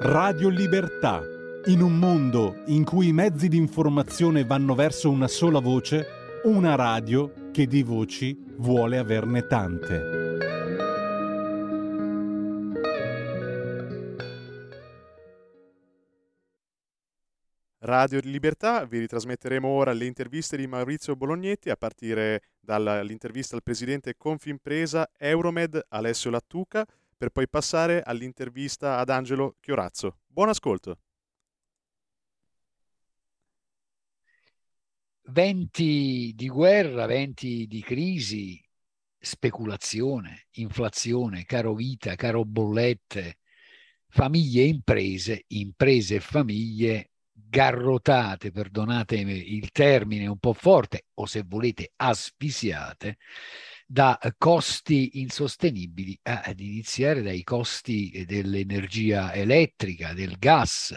Radio Libertà. In un mondo in cui i mezzi di informazione vanno verso una sola voce, una radio che di voci vuole averne tante. Radio Libertà, vi ritrasmetteremo ora le interviste di Maurizio Bolognetti a partire dall'intervista al presidente Confimpresa Euromed Alessio Lattuca per poi passare all'intervista ad Angelo Chiorazzo. Buon ascolto. Venti di guerra, venti di crisi, speculazione, inflazione, caro vita, caro bollette, famiglie e imprese, imprese e famiglie garrotate, perdonatemi il termine un po' forte, o se volete asfisiate, da costi insostenibili, ad iniziare dai costi dell'energia elettrica, del gas.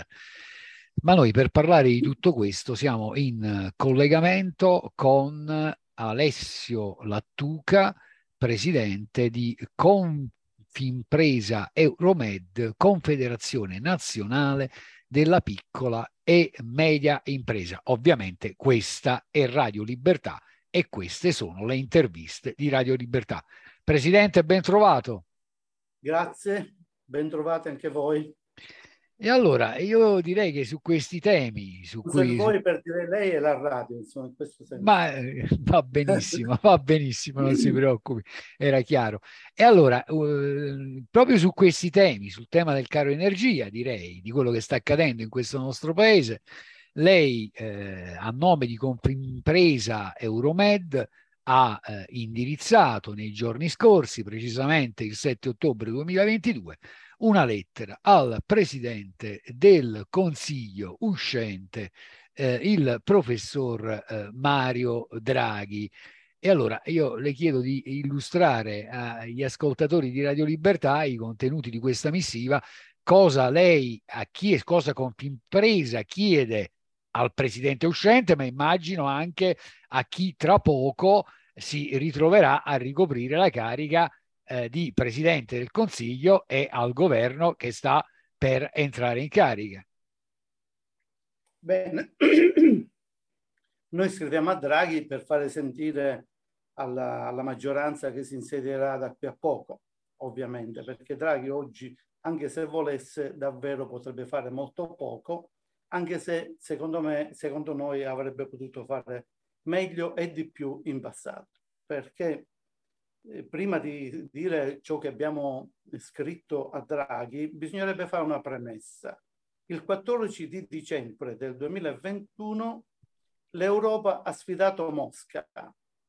Ma noi per parlare di tutto questo siamo in collegamento con Alessio Lattuca, presidente di Confimpresa Euromed, Confederazione Nazionale della Piccola e Media Impresa. Ovviamente questa è Radio Libertà e queste sono le interviste di Radio Libertà. Presidente, ben trovato. Grazie, ben trovate anche voi. E allora io direi che su questi temi, su cui... voi per dire lei e la radio, insomma, in questo senso. Ma eh, va benissimo, va benissimo, non si preoccupi, era chiaro. E allora, eh, proprio su questi temi, sul tema del caro energia, direi, di quello che sta accadendo in questo nostro paese, lei eh, a nome di Confimpresa Euromed ha eh, indirizzato nei giorni scorsi, precisamente il 7 ottobre 2022, una lettera al presidente del Consiglio uscente, eh, il professor eh, Mario Draghi. E allora io le chiedo di illustrare agli ascoltatori di Radio Libertà i contenuti di questa missiva, cosa lei a chi cosa Confimpresa chiede al presidente uscente, ma immagino anche a chi tra poco si ritroverà a ricoprire la carica eh, di presidente del Consiglio e al governo che sta per entrare in carica. Bene, noi scriviamo a Draghi per fare sentire alla, alla maggioranza che si insedierà da qui a poco, ovviamente, perché Draghi oggi, anche se volesse, davvero potrebbe fare molto poco anche se secondo me, secondo noi avrebbe potuto fare meglio e di più in passato, perché eh, prima di dire ciò che abbiamo scritto a Draghi, bisognerebbe fare una premessa. Il 14 di dicembre del 2021 l'Europa ha sfidato Mosca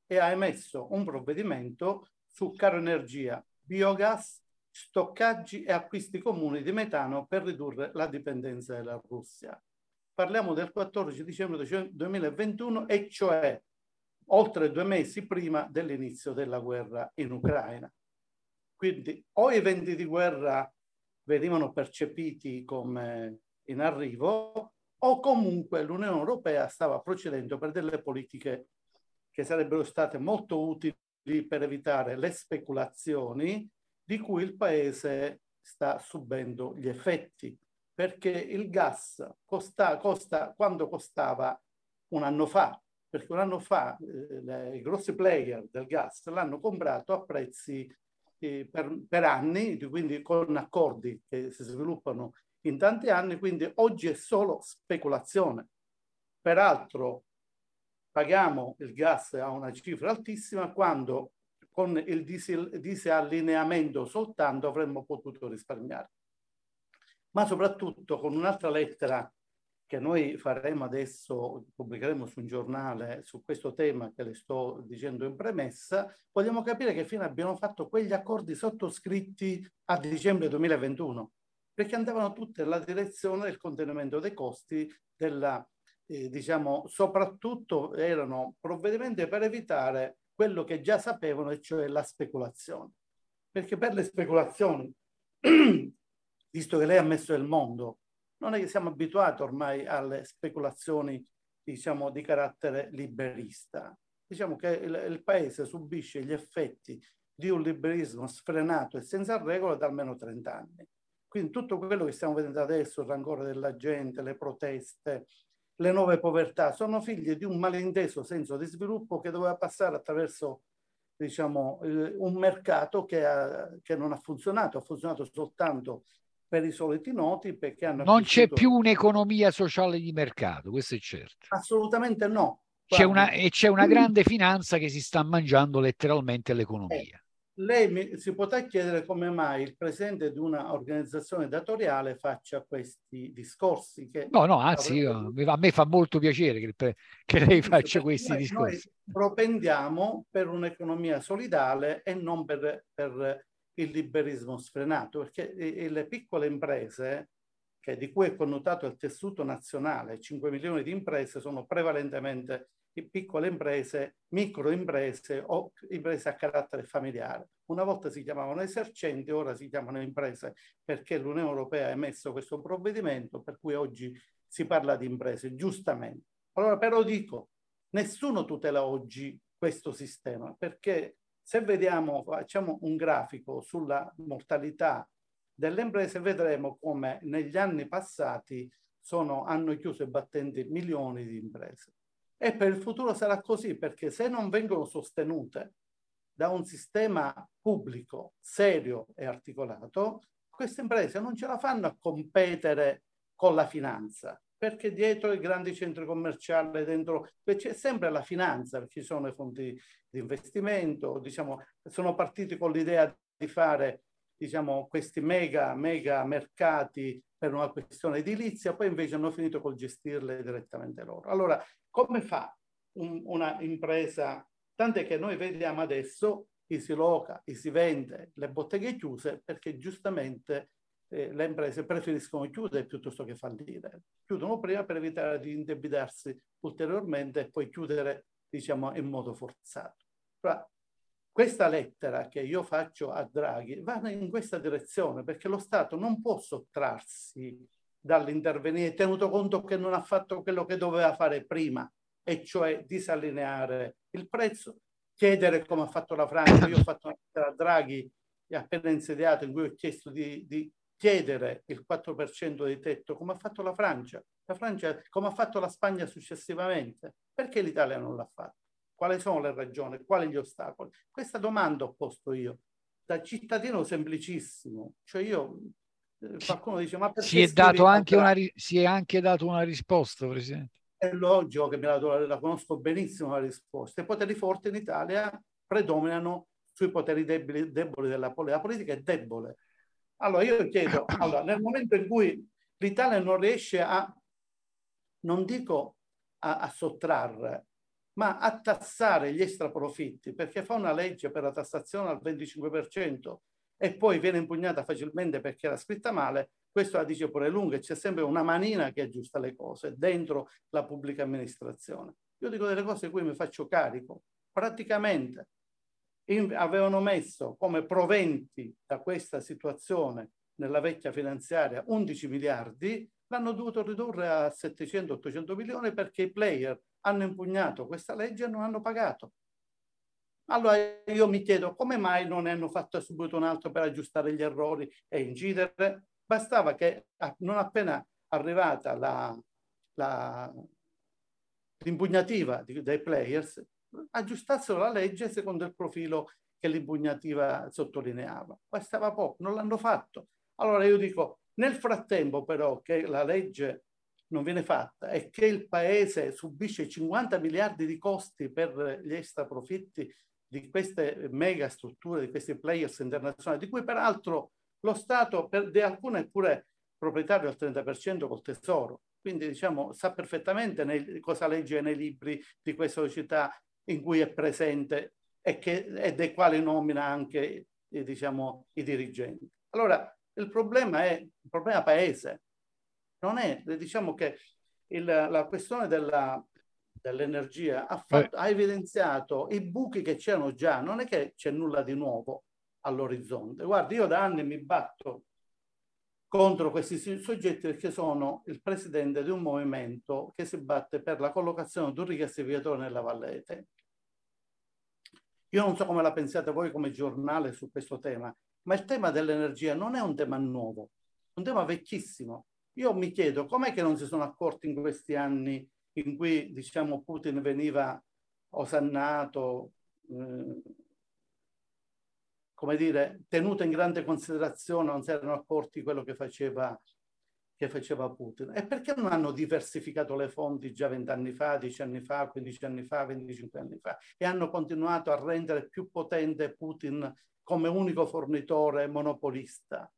e ha emesso un provvedimento su caro energia, biogas, stoccaggi e acquisti comuni di metano per ridurre la dipendenza dalla Russia parliamo del 14 dicembre 2021 e cioè oltre due mesi prima dell'inizio della guerra in Ucraina. Quindi o i venti di guerra venivano percepiti come in arrivo o comunque l'Unione Europea stava procedendo per delle politiche che sarebbero state molto utili per evitare le speculazioni di cui il Paese sta subendo gli effetti perché il gas costa, costa quando costava un anno fa, perché un anno fa eh, le, i grossi player del gas l'hanno comprato a prezzi eh, per, per, anni, quindi con accordi che si sviluppano in tanti anni, quindi oggi è solo speculazione. Peraltro paghiamo il gas a una cifra altissima quando con il disallineamento soltanto avremmo potuto risparmiare ma soprattutto con un'altra lettera che noi faremo adesso, pubblicheremo su un giornale su questo tema che le sto dicendo in premessa, vogliamo capire che fine abbiano fatto quegli accordi sottoscritti a dicembre 2021, perché andavano tutte nella direzione del contenimento dei costi, della, eh, diciamo, soprattutto erano provvedimenti per evitare quello che già sapevano, e cioè la speculazione. Perché per le speculazioni visto che lei ha messo il mondo, non è che siamo abituati ormai alle speculazioni, diciamo, di carattere liberista. Diciamo che il, il paese subisce gli effetti di un liberismo sfrenato e senza regole da almeno 30 anni. Quindi tutto quello che stiamo vedendo adesso, il rancore della gente, le proteste, le nuove povertà, sono figlie di un malinteso senso di sviluppo che doveva passare attraverso diciamo, un mercato che, ha, che non ha funzionato, ha funzionato soltanto per i soliti noti perché hanno... Non c'è più un'economia sociale di mercato, questo è certo. Assolutamente no. C'è una, e c'è una grande finanza che si sta mangiando letteralmente l'economia. Eh, lei mi, si potrà chiedere come mai il presidente di un'organizzazione datoriale faccia questi discorsi. Che no, no, anzi, io, a me fa molto piacere che, che lei faccia questi discorsi. Noi propendiamo per un'economia solidale e non per, per il liberismo sfrenato, perché le piccole imprese, che di cui è connotato il tessuto nazionale, 5 milioni di imprese, sono prevalentemente piccole imprese, microimprese o imprese a carattere familiare. Una volta si chiamavano esercenti, ora si chiamano imprese perché l'Unione Europea ha emesso questo provvedimento per cui oggi si parla di imprese, giustamente. Allora però dico, nessuno tutela oggi questo sistema perché se vediamo, facciamo un grafico sulla mortalità delle imprese, vedremo come negli anni passati sono, hanno chiuso i battenti milioni di imprese. E per il futuro sarà così, perché se non vengono sostenute da un sistema pubblico serio e articolato, queste imprese non ce la fanno a competere con la finanza, perché dietro i grandi centri commerciali, dentro c'è sempre la finanza, ci sono i fondi di investimento, diciamo, sono partiti con l'idea di fare diciamo, questi mega, mega mercati per una questione edilizia, poi invece hanno finito col gestirle direttamente loro. Allora, come fa un, una impresa, tant'è che noi vediamo adesso chi si loca, chi si vende, le botteghe chiuse, perché giustamente eh, le imprese preferiscono chiudere piuttosto che fallire. Chiudono prima per evitare di indebitarsi ulteriormente e poi chiudere, diciamo, in modo forzato. Però questa lettera che io faccio a Draghi va in questa direzione perché lo Stato non può sottrarsi dall'intervenire, tenuto conto che non ha fatto quello che doveva fare prima, e cioè disallineare il prezzo, chiedere come ha fatto la Francia. Io ho fatto una lettera a Draghi appena insediato in cui ho chiesto di, di chiedere il 4% di tetto come ha fatto la Francia, la Francia come ha fatto la Spagna successivamente. Perché l'Italia non l'ha fatto? Quali sono le ragioni? Quali gli ostacoli? Questa domanda ho posto io, da cittadino semplicissimo. Cioè io, eh, qualcuno dice, ma perché... Si è, dato anche una, si è anche dato una risposta, Presidente. È logico che me la, la conosco benissimo la risposta. I poteri forti in Italia predominano sui poteri deboli, deboli della politica. La politica è debole allora io chiedo, allora, nel momento in cui l'Italia non riesce a, non dico a, a sottrarre, ma a tassare gli extraprofitti, perché fa una legge per la tassazione al 25% e poi viene impugnata facilmente perché era scritta male, questo la dice pure lunga c'è sempre una manina che aggiusta le cose dentro la pubblica amministrazione. Io dico delle cose di cui mi faccio carico. Praticamente in, avevano messo come proventi da questa situazione nella vecchia finanziaria 11 miliardi, l'hanno dovuto ridurre a 700-800 milioni perché i player hanno impugnato questa legge e non hanno pagato. Allora io mi chiedo come mai non ne hanno fatto subito un altro per aggiustare gli errori e incidere? Bastava che non appena arrivata la, la, l'impugnativa dei players, aggiustassero la legge secondo il profilo che l'impugnativa sottolineava. Bastava poco, non l'hanno fatto. Allora io dico, nel frattempo però che la legge non viene fatta e che il Paese subisce 50 miliardi di costi per gli extra profitti di queste mega strutture, di questi players internazionali, di cui peraltro lo Stato per di alcune è pure proprietario al 30% col tesoro. Quindi diciamo sa perfettamente nei, cosa legge nei libri di questa società in cui è presente e, che, e dei quali nomina anche eh, diciamo, i dirigenti. Allora, il problema è il problema paese, non è, diciamo che il, la questione della, dell'energia ha, fatto, ha, evidenziato i buchi che c'erano già, non è che c'è nulla di nuovo all'orizzonte. Guardi, io da anni mi batto contro questi soggetti perché sono il presidente di un movimento che si batte per la collocazione di un rigassificatore nella Vallete. Io non so come la pensiate voi come giornale su questo tema, ma il tema dell'energia non è un tema nuovo. un tema vecchissimo. Io mi chiedo com'è che non si sono accorti in questi anni in cui diciamo, Putin veniva osannato, eh, come dire, tenuto in grande considerazione, non si erano accorti quello che faceva, che faceva Putin. E perché non hanno diversificato le fonti già vent'anni fa, dieci anni fa, quindici anni fa, venticinque anni fa e hanno continuato a rendere più potente Putin come unico fornitore monopolista?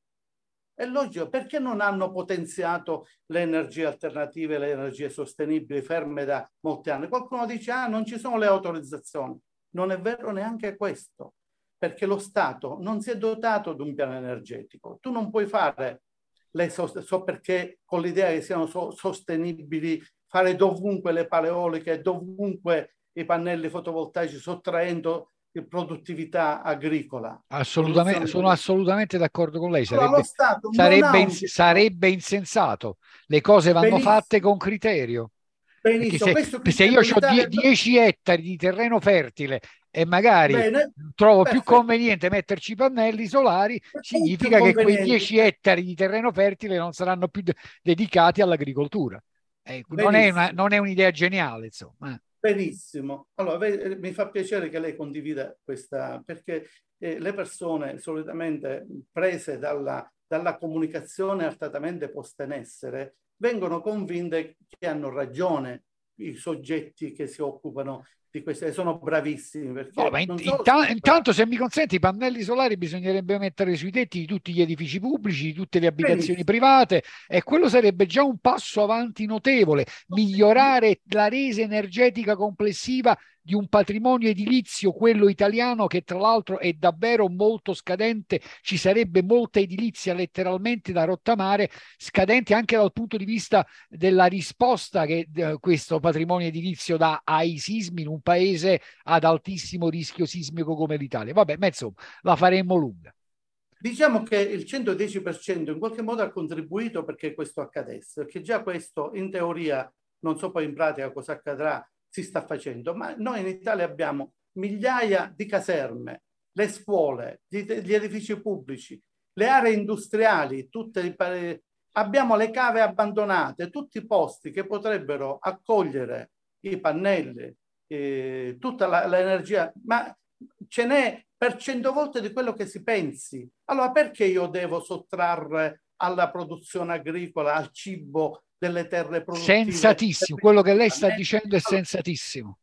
È logico, perché non hanno potenziato le energie alternative, le energie sostenibili ferme da molti anni? Qualcuno dice, ah, non ci sono le autorizzazioni. Non è vero neanche questo, perché lo Stato non si è dotato di un piano energetico. Tu non puoi fare le so perché con l'idea che siano so- sostenibili, fare dovunque le paleoliche, dovunque i pannelli fotovoltaici, sottraendo produttività agricola. Assolutamente, sono assolutamente d'accordo con lei. Sarebbe, sarebbe, ins- sarebbe insensato. Le cose vanno Benissimo. fatte con criterio. Benissimo, se, se, io ho 10 ettari di terreno fertile e magari Bene, trovo perfetto. più conveniente metterci pannelli solari, significa che quei 10 ettari di terreno fertile non saranno più de- dedicati all'agricoltura. Eh, non, è una, non, è un'idea geniale, insomma. Eh. Benissimo. Allora, mi fa piacere che lei condivida questa, perché eh, le persone solitamente prese dalla, dalla comunicazione artatamente posta in essere vengono convinte che hanno ragione i soggetti che si occupano di queste sono bravissimi. No, in, inta- intanto, se mi consenti, i pannelli solari bisognerebbe mettere sui tetti di tutti gli edifici pubblici, di tutte le abitazioni Benissimo. private, e quello sarebbe già un passo avanti notevole. Migliorare la resa energetica complessiva di un patrimonio edilizio, quello italiano, che tra l'altro è davvero molto scadente. Ci sarebbe molta edilizia letteralmente da rottamare, scadente anche dal punto di vista della risposta che eh, questo patrimonio edilizio dà ai sismi in un paese ad altissimo rischio sismico come l'Italia. Vabbè, ma insomma, la faremmo lunga. Diciamo che il 110% in qualche modo ha contribuito perché questo accadesse, perché già questo in teoria, non so poi in pratica cosa accadrà, si sta facendo, ma noi in Italia abbiamo migliaia di caserme, le scuole, gli, gli edifici pubblici, le aree industriali, tutte le, abbiamo le cave abbandonate, tutti i posti che potrebbero accogliere i pannelli, eh, tutta l'energia, ma ce n'è per cento volte di quello che si pensi. Allora perché io devo sottrarre alla produzione agricola, al cibo delle terre produttive. Sensatissimo, quello che lei sta dicendo è sensatissimo.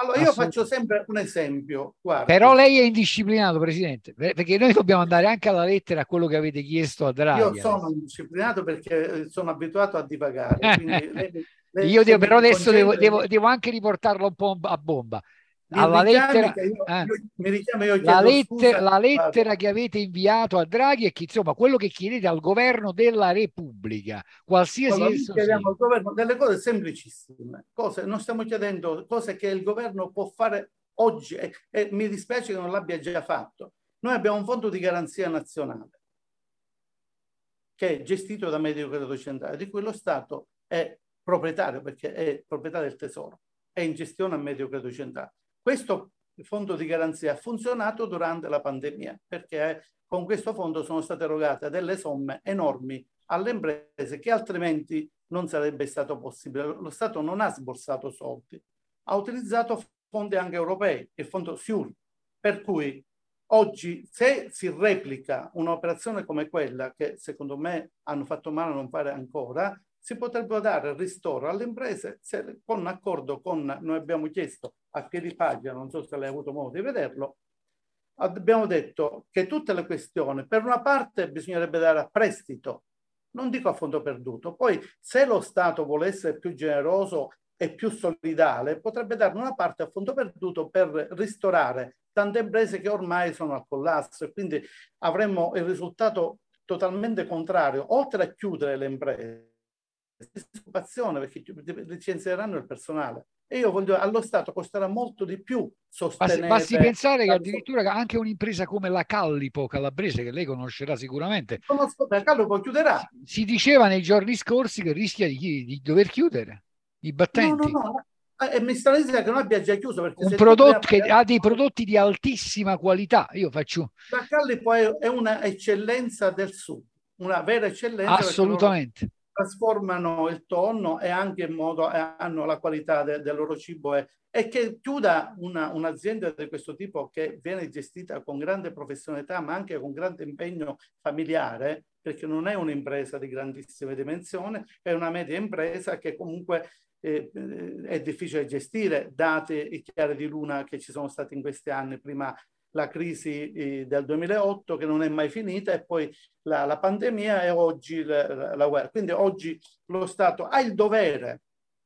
Allora io faccio sempre un esempio. Guardi. Però lei è indisciplinato, Presidente, perché noi dobbiamo andare anche alla lettera a quello che avete chiesto a Draghi. Io sono indisciplinato perché eh, sono abituato a divagare. lei, lei io devo, però adesso devo, devo, devo, anche riportarlo un po' a bomba alla lettera, io, eh, io, richiamo, la, lettera, la lettera che avete inviato a Draghi è che insomma quello che chiedete al governo della Repubblica, qualsiasi allora, esso chiediamo al governo delle cose semplicissime, cose, non stiamo chiedendo cose che il governo può fare oggi e, e mi dispiace che non l'abbia già fatto. Noi abbiamo un fondo di garanzia nazionale che è gestito da Medio Credo Centrale, di cui lo Stato è proprietario perché è proprietario del tesoro, è in gestione a Medio Credo Centrale. Questo fondo di garanzia ha funzionato durante la pandemia perché con questo fondo sono state erogate delle somme enormi alle imprese che altrimenti non sarebbe stato possibile. Lo Stato non ha sborsato soldi, ha utilizzato fondi anche europei, il fondo SIUR, per cui oggi se si replica un'operazione come quella che secondo me hanno fatto male a non fare ancora, si potrebbe dare ristoro alle imprese se, con accordo con, noi abbiamo chiesto a piedi pagina, non so se ha avuto modo di vederlo, abbiamo detto che tutte le questioni, per una parte bisognerebbe dare a prestito, non dico a fondo perduto, poi se lo Stato vuole essere più generoso e più solidale, potrebbe dare una parte a fondo perduto per ristorare tante imprese che ormai sono al collasso e quindi avremmo il risultato totalmente contrario, oltre a chiudere le imprese, disoccupazione perché licenzieranno il personale. E io voglio, allo Stato costerà molto di più sostenere... Basti, pensare che addirittura anche un'impresa come la Callipo calabrese, che lei conoscerà sicuramente... Conosco, la Callipo chiuderà. Si diceva nei giorni scorsi che rischia di, di dover chiudere i battenti. No, no, no. Eh, e mi sta dicendo che non abbia già chiuso perché un prodotto che ha dei prodotti di altissima qualità io faccio la Callipo è, è una eccellenza del sud una vera eccellenza. Assolutamente. Trasformano il tonno e anche in modo eh, hanno la qualità de, del loro cibo. E, e che chiuda una, un'azienda di questo tipo che viene gestita con grande professionalità ma anche con grande impegno familiare perché non è un'impresa di grandissime dimensioni, è una media impresa che comunque eh, è difficile gestire, date i chiari di luna che ci sono stati in questi anni, prima la crisi eh, del 2008 che non è mai finita e poi la, la pandemia e oggi la, la, guerra. Quindi oggi lo Stato ha il dovere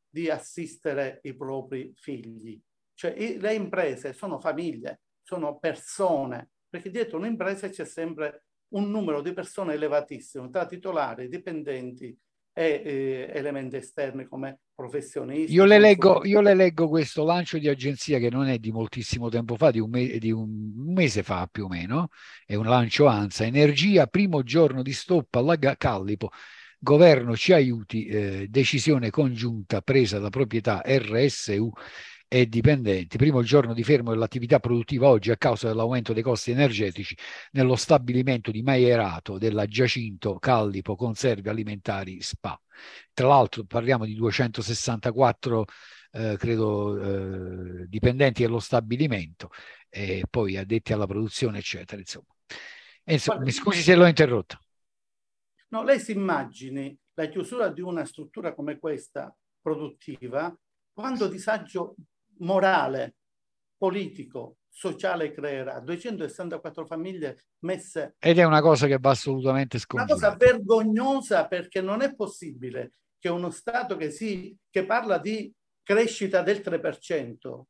di assistere i propri figli. Cioè i, le imprese sono famiglie, sono persone, perché dietro un'impresa c'è sempre un numero di persone elevatissimo, tra titolari, dipendenti e eh, elementi esterni come professionisti. Io le, leggo, io le, leggo, questo lancio di agenzia che non è di moltissimo tempo fa, di un, me, di un, mese fa più o meno, è un lancio ANSA, energia, primo giorno di stop alla Callipo, governo ci aiuti, eh, decisione congiunta presa da proprietà RSU e dipendenti. Primo giorno di fermo dell'attività produttiva oggi a causa dell'aumento dei costi energetici nello stabilimento di Maierato della Giacinto Callipo Conserve Alimentari SPA. Tra l'altro parliamo di 264 eh, credo eh, dipendenti dello stabilimento e poi addetti alla produzione eccetera insomma. Insomma mi scusi se l'ho interrotto. No, lei si immagini la chiusura di una struttura come questa produttiva quando disagio morale, politico, sociale creerà. 264 famiglie messe ed è una cosa che va assolutamente scongiurata. una cosa vergognosa perché non è possibile che uno Stato che, si, che parla di crescita del 3%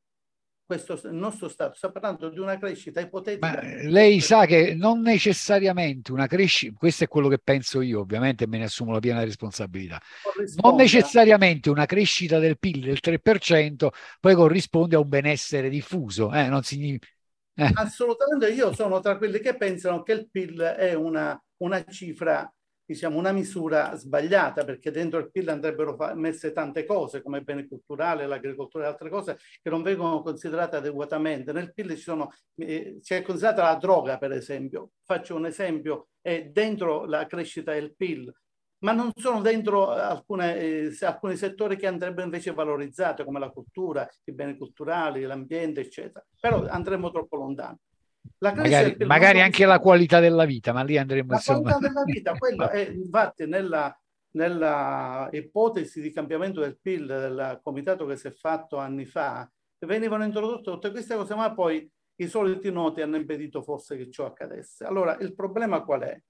questo nostro Stato sta parlando di una crescita ipotetica. Ma lei sa che non necessariamente una crescita, questo è quello che penso io, ovviamente me ne assumo la piena responsabilità, non necessariamente una crescita del PIL del 3% poi corrisponde a un benessere diffuso, eh, non significa... Eh. Assolutamente, io sono tra quelli che pensano che il PIL è una, una cifra diciamo, una misura sbagliata perché dentro il PIL andrebbero messe tante cose come beni culturali, l'agricoltura e altre cose che non vengono considerate adeguatamente. Nel PIL ci sono, eh, si è considerata la droga per esempio. Faccio un esempio, è dentro la crescita del PIL ma non sono dentro alcune, eh, alcuni settori che andrebbero invece valorizzati come la cultura, i beni culturali, l'ambiente eccetera. Però andremo troppo lontano magari, magari anche la qualità della vita, ma lì andremo la insomma. qualità della vita, quello è infatti nella, nella ipotesi di cambiamento del PIL del comitato che si è fatto anni fa, venivano introdotte tutte queste cose, ma poi i soliti noti hanno impedito forse che ciò accadesse. Allora, il problema qual è?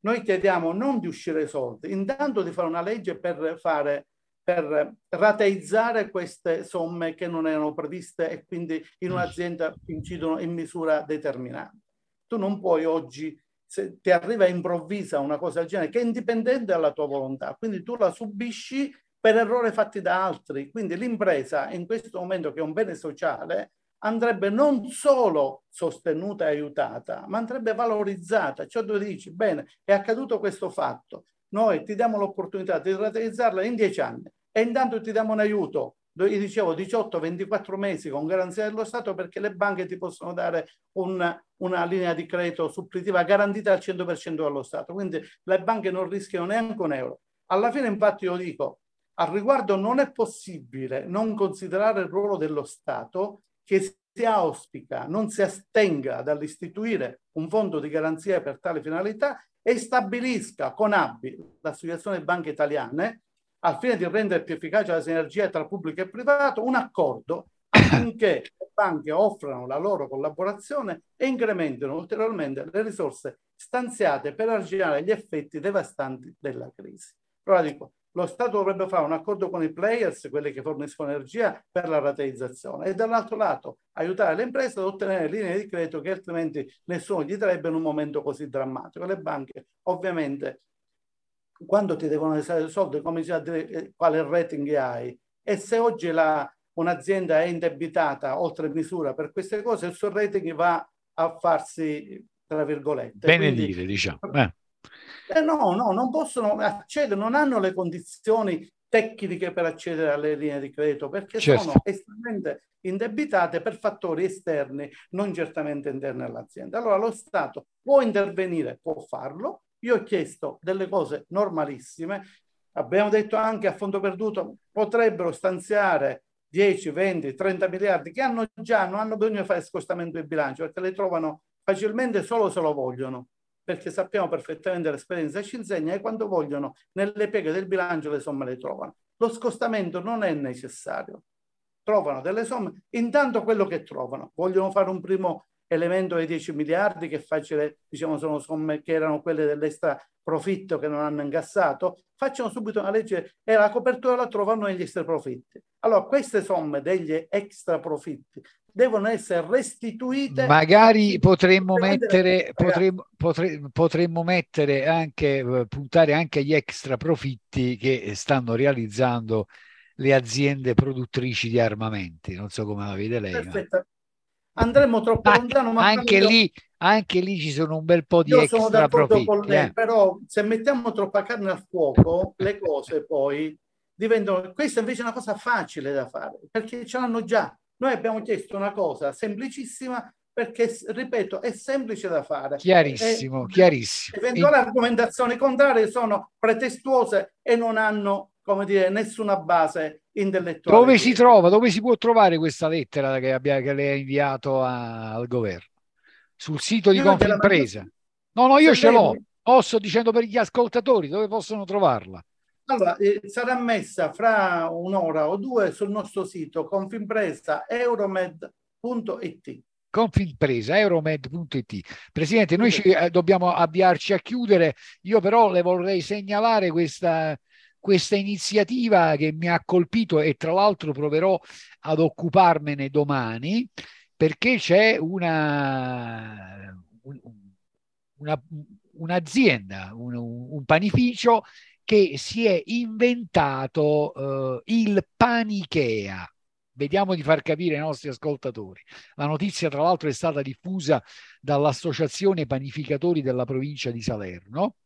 Noi chiediamo non di uscire soldi, intanto di fare una legge per fare per rateizzare queste somme che non erano previste e quindi in un'azienda incidono in misura determinante. Tu non puoi oggi, se ti arriva improvvisa una cosa del genere, che è indipendente dalla tua volontà, quindi tu la subisci per errori fatti da altri. Quindi l'impresa in questo momento che è un bene sociale andrebbe non solo sostenuta e aiutata, ma andrebbe valorizzata. Cioè tu dici, bene, è accaduto questo fatto, noi ti diamo l'opportunità di rateizzarla in dieci anni e intanto ti diamo un aiuto, io dicevo 18-24 mesi con garanzia dello Stato perché le banche ti possono dare un, una linea di credito suppletiva garantita al 100% dallo Stato, quindi le banche non rischiano neanche un euro. Alla fine infatti io dico, al riguardo non è possibile non considerare il ruolo dello Stato che si auspica, non si astenga dall'istituire un fondo di garanzia per tale finalità e stabilisca con ABI, l'Associazione Banche Italiane, al fine di rendere più efficace la sinergia tra pubblico e privato, un accordo affinché le banche offrano la loro collaborazione e incrementino ulteriormente le risorse stanziate per arginare gli effetti devastanti della crisi. Allora dico, lo Stato dovrebbe fare un accordo con i players, quelli che forniscono energia, per la rateizzazione e dall'altro lato aiutare le imprese ad ottenere linee di credito che altrimenti nessuno gli darebbe in un momento così drammatico. Le banche ovviamente quando ti devono essere soldi, come si dire eh, quale rating hai. E se oggi la, un'azienda è indebitata oltre misura per queste cose, il suo rating va a farsi, tra virgolette. Benedire, Quindi, diciamo. Eh. Eh no, no, non possono accedere, non hanno le condizioni tecniche per accedere alle linee di credito perché certo. sono estremamente indebitate per fattori esterni, non certamente interni all'azienda. Allora lo Stato può intervenire, può farlo, Io ho chiesto delle cose normalissime, abbiamo detto anche a fondo perduto potrebbero stanziare 10, 20, 30 miliardi che hanno già, non hanno bisogno di fare scostamento di bilancio perché le trovano facilmente solo se lo vogliono perché sappiamo perfettamente l'esperienza ci insegna e quando vogliono nelle pieghe del bilancio le somme le trovano. Lo scostamento non è necessario. Trovano delle somme, intanto quello che trovano. Vogliono fare un primo elemento dei 10 miliardi che facile, diciamo, sono somme che erano quelle dell'extra profitto che non hanno incassato, facciano subito una legge e la copertura la trovano negli extra profitti. Allora, queste somme degli extra profitti devono essere restituite. Magari potremmo mettere, potremmo, potremmo, potremmo mettere anche, eh, puntare anche agli extra profitti che stanno realizzando le aziende produttrici di armamenti. Non so come la vede lei. Perfetto. Andremo troppo lontano, ma anche lì, anche lì ci sono un bel po' di Io extra profitti. Lei, eh. Però se mettiamo troppa carne al fuoco, le cose poi diventano... Questa invece è una cosa facile da fare, perché ce l'hanno già noi abbiamo chiesto una cosa semplicissima perché, ripeto, è semplice da fare. Chiarissimo, e, chiarissimo. Eventuali e... argomentazioni contrarie sono pretestuose e non hanno, come dire, nessuna base intellettuale. Dove si trova, dove si può trovare questa lettera che, abbia, che lei ha inviato a, al governo? Sul sito di Confimpresa? No, no, io ce l'ho. Sto dicendo per gli ascoltatori, dove possono trovarla? Allora, eh, sarà messa fra un'ora o due sul nostro sito confimpresa euromed.it. Confimpresa euromed.it. Presidente, noi ci, eh, dobbiamo avviarci a chiudere. Io però le vorrei segnalare questa, questa iniziativa che mi ha colpito e tra l'altro proverò ad occuparmene domani perché c'è una, una un'azienda, un, un, panificio che si è inventato uh, il panichea. Vediamo di far capire ai nostri ascoltatori. La notizia, tra l'altro, è stata diffusa dall'Associazione Panificatori della provincia di Salerno.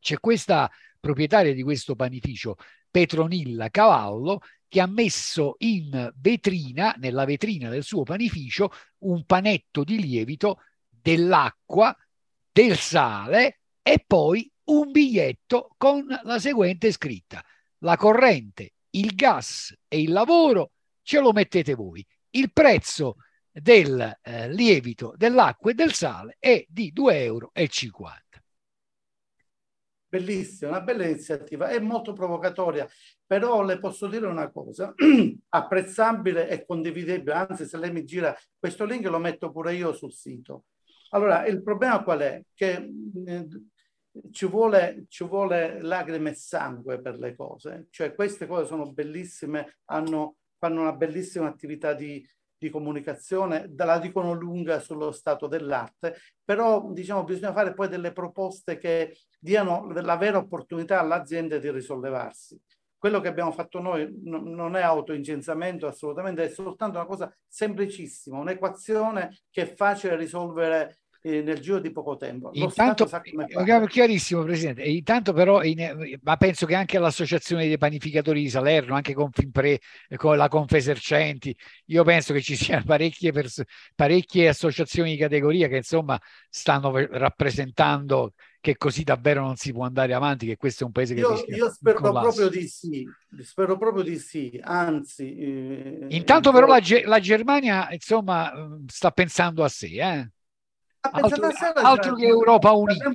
C'è questa proprietaria di questo panificio, Petronilla Cavallo, che ha messo in vetrina, nella vetrina del suo panificio, un panetto di lievito dell'acqua, del sale e poi un biglietto con la seguente scritta. La corrente, il gas e il lavoro ce lo mettete voi. Il prezzo del eh, lievito, dell'acqua e del sale è di 2,50 euro. Bellissima, una bella iniziativa, è molto provocatoria, però le posso dire una cosa, apprezzabile e condividibile, anzi se lei mi gira questo link lo metto pure io sul sito. Allora, il problema qual è? Che eh, ci vuole, ci vuole lacrime e sangue per le cose. Cioè queste cose sono bellissime, hanno, fanno una bellissima attività di, di comunicazione, la dicono lunga sullo stato dell'arte, però diciamo bisogna fare poi delle proposte che diano la vera opportunità all'azienda di risollevarsi. Quello che abbiamo fatto noi non è autoincensamento assolutamente, è soltanto una cosa semplicissima, un'equazione che è facile risolvere eh, nel giro di poco tempo. intanto, chiarissimo Presidente, intanto però, in, ma penso che anche l'associazione dei panificatori di Salerno, anche con Finpre, con la Confesercenti, io penso che ci siano parecchie, pers- parecchie associazioni di categoria che insomma stanno rappresentando che così davvero non si può andare avanti, che questo è un paese che io, io spero proprio di sì, spero proprio di sì, anzi... Eh, Intanto però la, la, Germania insomma sta pensando a sé, eh? Altro, altro che Europa Unita.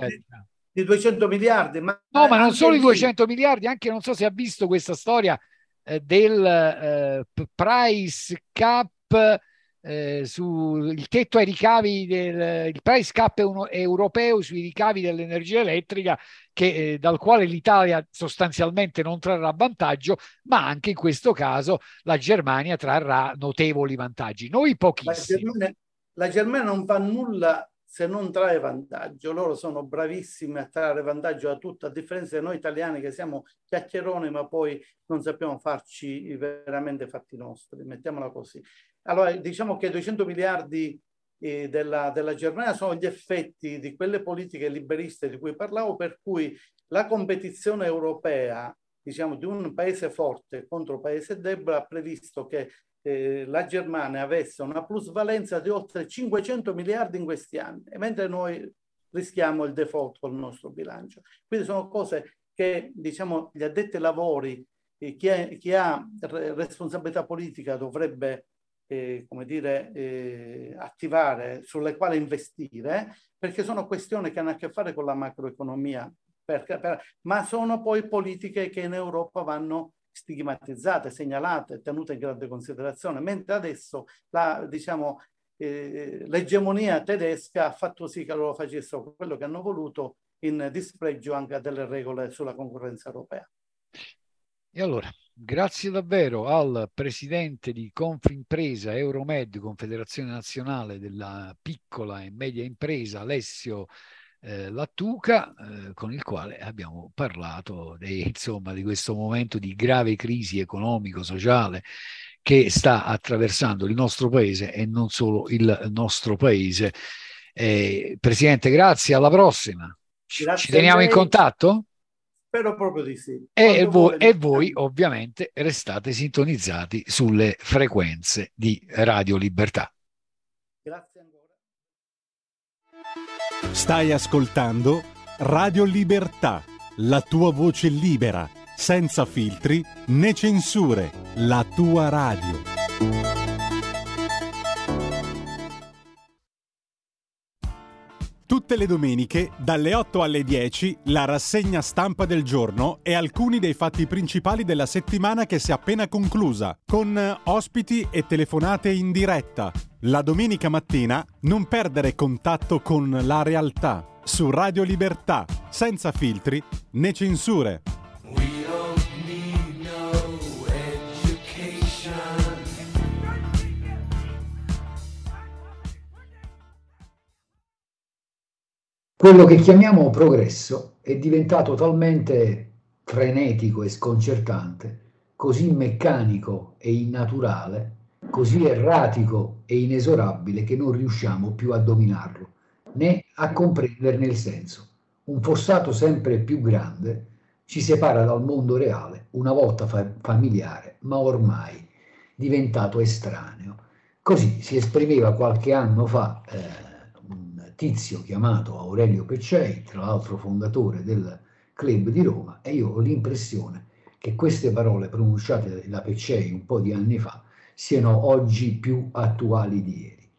Di, 200 miliardi. Ma no, ma non solo i 200 miliardi, anche non so se ha visto questa storia eh, del eh, price cap eh, sul tetto ai ricavi del il price cap uno, europeo sui ricavi dell'energia elettrica che, eh, dal quale l'Italia sostanzialmente non trarrà vantaggio ma anche in questo caso la Germania trarrà notevoli vantaggi noi pochissimi la Germania, la Germania non fa nulla se non trae vantaggio. Loro sono bravissimi a trarre vantaggio da tutto, a differenza di noi italiani che siamo chiacchieroni ma poi non sappiamo farci veramente fatti nostri, mettiamola così. Allora diciamo che 200 miliardi eh, della, della Germania sono gli effetti di quelle politiche liberiste di cui parlavo, per cui la competizione europea diciamo, di un paese forte contro un paese debole ha previsto che eh, la Germania avesse una plusvalenza di oltre 500 miliardi in questi anni, mentre noi rischiamo il default col nostro bilancio. Quindi sono cose che diciamo, gli addetti ai lavori, eh, chi, è, chi, ha responsabilità politica dovrebbe eh, come dire, eh, attivare, sulle quali investire, perché sono questioni che hanno a che fare con la macroeconomia, per, per, ma sono poi politiche che in Europa vanno stigmatizzate, segnalate, tenute in grande considerazione, mentre adesso la, diciamo, eh, l'egemonia tedesca ha fatto sì che loro facessero quello che hanno voluto in dispregio anche delle regole sulla concorrenza europea. E allora, grazie davvero al presidente di Confimpresa Euromed, Confederazione Nazionale della Piccola e Media Impresa, Alessio eh, Lattuca, eh, con il quale abbiamo parlato di, insomma, di questo momento di grave crisi economico-sociale che sta attraversando il nostro paese e non solo il nostro paese. Eh, Presidente, grazie, alla prossima. Grazie Ci teniamo in contatto? Spero proprio di sì. E voi, e voi, ovviamente restate sintonizzati sulle frequenze di Radio Libertà. Stai ascoltando Radio Libertà, la tua voce libera, senza filtri né censure, la tua radio. Tutte le domeniche, dalle 8 alle 10, la rassegna stampa del giorno e alcuni dei fatti principali della settimana che si è appena conclusa, con ospiti e telefonate in diretta. La domenica mattina non perdere contatto con la realtà su Radio Libertà, senza filtri né censure. Quello che chiamiamo progresso è diventato talmente frenetico e sconcertante, così meccanico e innaturale, così erratico e inesorabile che non riusciamo più a dominarlo, né a comprenderne il senso. Un fossato sempre più grande ci separa dal mondo reale, una volta fa- familiare, ma ormai diventato estraneo. Così si esprimeva qualche anno fa eh, tizio chiamato Aurelio Peccei, tra l'altro fondatore del club di Roma, e io ho l'impressione che queste parole pronunciate da Peccei un po' di anni fa siano oggi più attuali di ieri.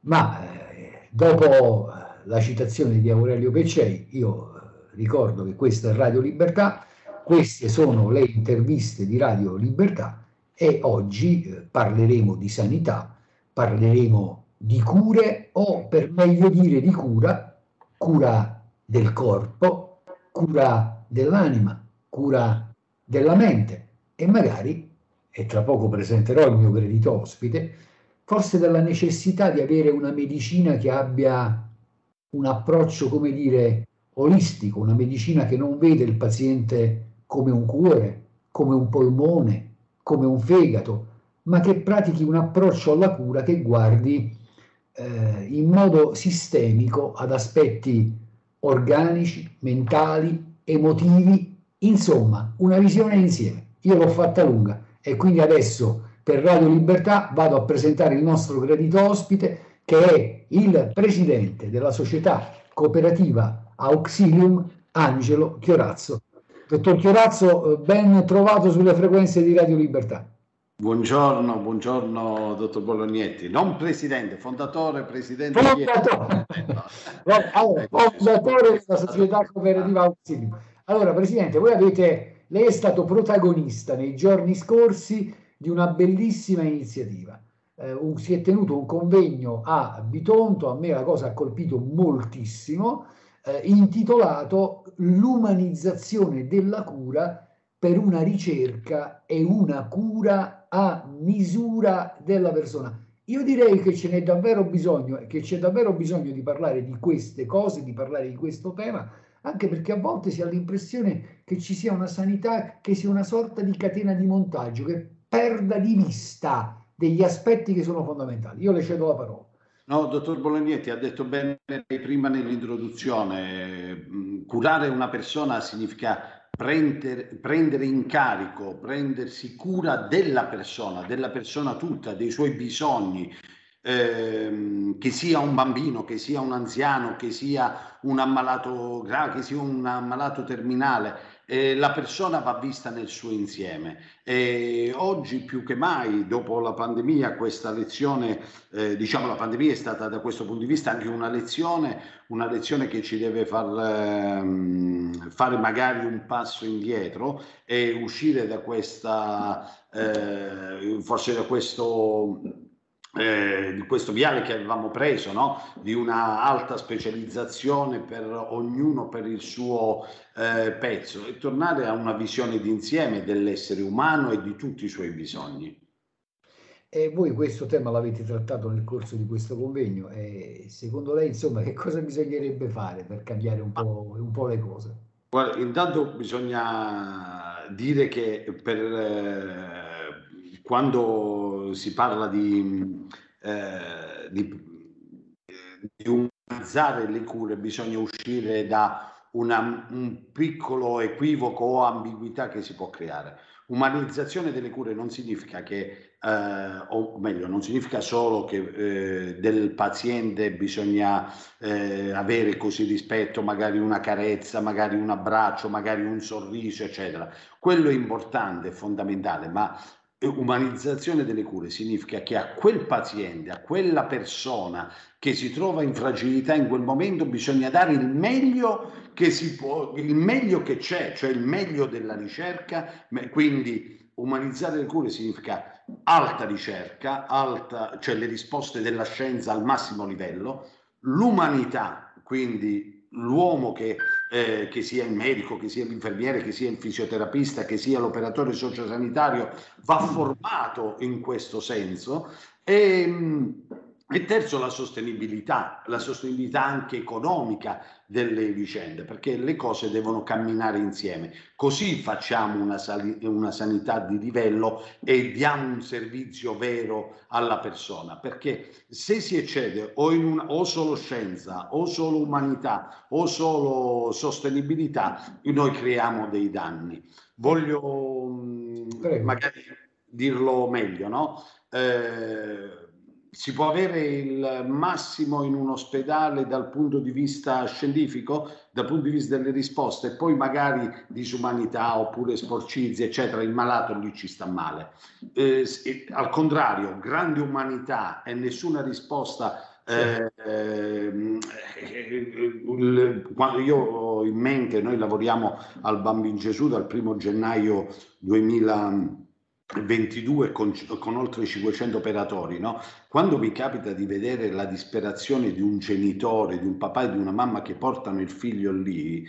Ma eh, dopo eh, la citazione di Aurelio Peccei, io eh, ricordo che questa è Radio Libertà, queste sono le interviste di Radio Libertà e oggi parleremo di sanità, parleremo di cure o per meglio dire di cura, cura del corpo, cura dell'anima, cura della mente e magari, e tra poco presenterò il mio gradito ospite, forse della necessità di avere una medicina che abbia un approccio, come dire, olistico, una medicina che non vede il paziente come un cuore, come un polmone, come un fegato, ma che pratichi un approccio alla cura che guardi eh, in modo sistemico ad aspetti organici, mentali, emotivi, insomma, una visione insieme. Io l'ho fatta lunga e quindi adesso per Radio Libertà vado a presentare il nostro gradito ospite che è il presidente della società cooperativa Auxilium, Angelo Chiorazzo. Dottor Chiorazzo, eh, ben trovato sulle frequenze di Radio Libertà. Buongiorno, buongiorno dottor Bolognetti, non presidente, fondatore, presidente. Fondatore, allora, fondatore della società cooperativa Auxilio. Allora, presidente, voi avete, lei è stato protagonista nei giorni scorsi di una bellissima iniziativa. Eh, si è tenuto un convegno a Bitonto, a me la cosa ha colpito moltissimo, eh, intitolato L'umanizzazione della cura per una ricerca e una cura a misura della persona. Io direi che ce n'è davvero bisogno che c'è davvero bisogno di parlare di queste cose, di parlare di questo tema, anche perché a volte si ha l'impressione che ci sia una sanità che sia una sorta di catena di montaggio, che perda di vista degli aspetti che sono fondamentali. Io le cedo la parola. No, dottor Bolognetti ha detto bene prima nell'introduzione, curare una persona significa prendere, prendere in carico, prendersi cura della persona, della persona tutta, dei suoi bisogni, ehm, che sia un bambino, che sia un anziano, che sia un ammalato grave, che sia un ammalato terminale, eh, la persona va vista nel suo insieme. E oggi più che mai, dopo la pandemia, questa lezione, eh, diciamo la pandemia è stata da questo punto di vista anche una lezione, una lezione che ci deve far ehm, fare magari un passo indietro e uscire da questa, eh, forse da questo eh, di questo viale che avevamo preso, no? di una alta specializzazione per ognuno per il suo eh, pezzo e tornare a una visione d'insieme dell'essere umano e di tutti i suoi bisogni. E voi questo tema l'avete trattato nel corso di questo convegno e secondo lei insomma che cosa bisognerebbe fare per cambiare un po', un po le cose? Guarda, intanto bisogna dire che per... Eh, quando si parla di, eh, di, di umanizzare le cure bisogna uscire da una, un piccolo equivoco o ambiguità che si può creare. Umanizzazione delle cure non significa che, eh, o meglio, non significa solo che eh, del paziente bisogna eh, avere così rispetto, magari una carezza, magari un abbraccio, magari un sorriso, eccetera. Quello è importante, è fondamentale, ma umanizzazione delle cure significa che a quel paziente, a quella persona che si trova in fragilità in quel momento bisogna dare il meglio che si può, il meglio che c'è, cioè il meglio della ricerca, quindi umanizzare le cure significa alta ricerca, alta, cioè le risposte della scienza al massimo livello, l'umanità, quindi l'uomo che, eh, che, sia il medico, che sia l'infermiere, che sia il fisioterapista, che sia l'operatore sociosanitario, va formato in questo senso. E, e terzo, la sostenibilità, la sostenibilità anche economica delle vicende, perché le cose devono camminare insieme. Così facciamo una, sali- una sanità di livello e diamo un servizio vero alla persona, perché se si eccede o, in una, o solo scienza, o solo umanità, o solo sostenibilità, noi creiamo dei danni. Voglio mh, magari dirlo meglio, no? Eh, si può avere il massimo in un ospedale dal punto di vista scientifico, dal punto di vista delle risposte, e poi magari disumanità oppure sporcizie, eccetera, il malato lì ci sta male. Eh, al contrario, grande umanità e nessuna risposta. Eh, eh, quando io ho in mente, noi lavoriamo al Bambino Gesù dal primo gennaio 2000. 22 con, con, oltre 500 operatori, no? quando vi capita di vedere la disperazione di un genitore, di un papà e di una mamma che portano il figlio lì,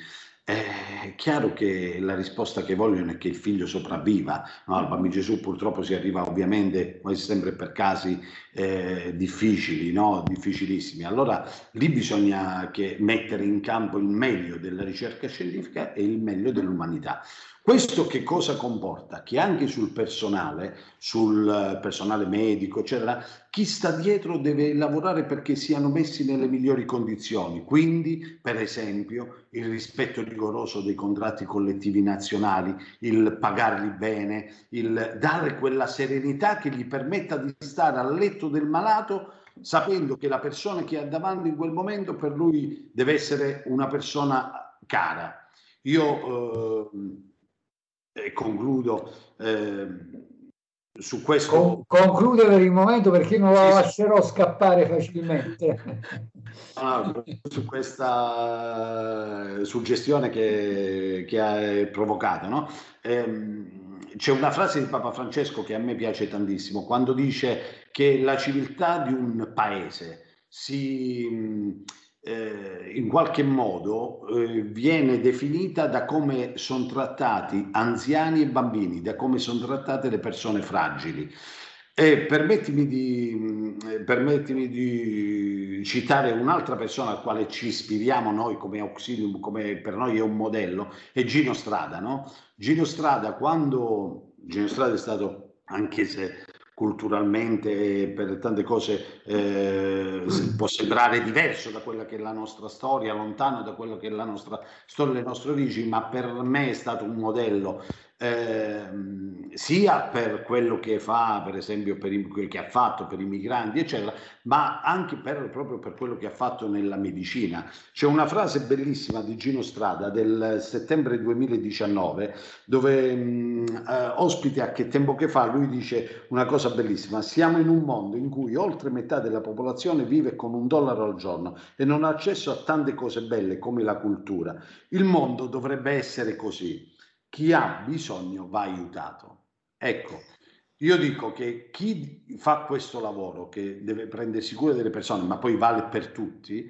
è chiaro che la risposta che vogliono è che il figlio sopravviva. No? Al bambino Gesù purtroppo si arriva ovviamente quasi sempre per casi eh, difficili, no? difficilissimi. Allora lì bisogna mettere in campo il meglio della ricerca scientifica e il meglio dell'umanità. Questo che cosa comporta? Che anche sul personale, sul personale medico, eccetera, chi sta dietro deve lavorare perché siano messi nelle migliori condizioni. Quindi, per esempio, il rispetto rigoroso dei contratti collettivi nazionali, il pagarli bene, il dare quella serenità che gli permetta di stare al letto del malato sapendo che la persona che ha davanti in quel momento per lui deve essere una persona cara. Io eh, e concludo eh, su questo. Con, conclude per il momento perché non la lascerò scappare facilmente. Ah, su questa suggestione che, che ha provocato, no? eh, c'è una frase di Papa Francesco che a me piace tantissimo, quando dice che la civiltà di un paese si eh, in qualche modo eh, viene definita da come sono trattati anziani e bambini, da come sono trattate le persone fragili. E permettimi di, eh, permettimi di citare un'altra persona al quale ci ispiriamo noi come Auxilium, come per noi è un modello, è Gino Strada. No? Gino Strada, quando Gino Strada è stato, anche se culturalmente per tante cose eh, può sembrare diverso da quella che è la nostra storia, lontano da quella che è la nostra storia, le nostre origini, ma per me è stato un modello eh, sia per quello che fa, per esempio, per i, che ha fatto per i migranti, eccetera, ma anche per, proprio per quello che ha fatto nella medicina. C'è una frase bellissima di Gino Strada del settembre 2019, dove mh, eh, ospite a Che tempo che fa, lui dice una cosa bellissima, siamo in un mondo in cui oltre metà della popolazione vive con un dollaro al giorno e non ha accesso a tante cose belle come la cultura. Il mondo dovrebbe essere così chi ha bisogno va aiutato. Ecco, io dico che chi fa questo lavoro, che deve prendersi cura delle persone, ma poi vale per tutti,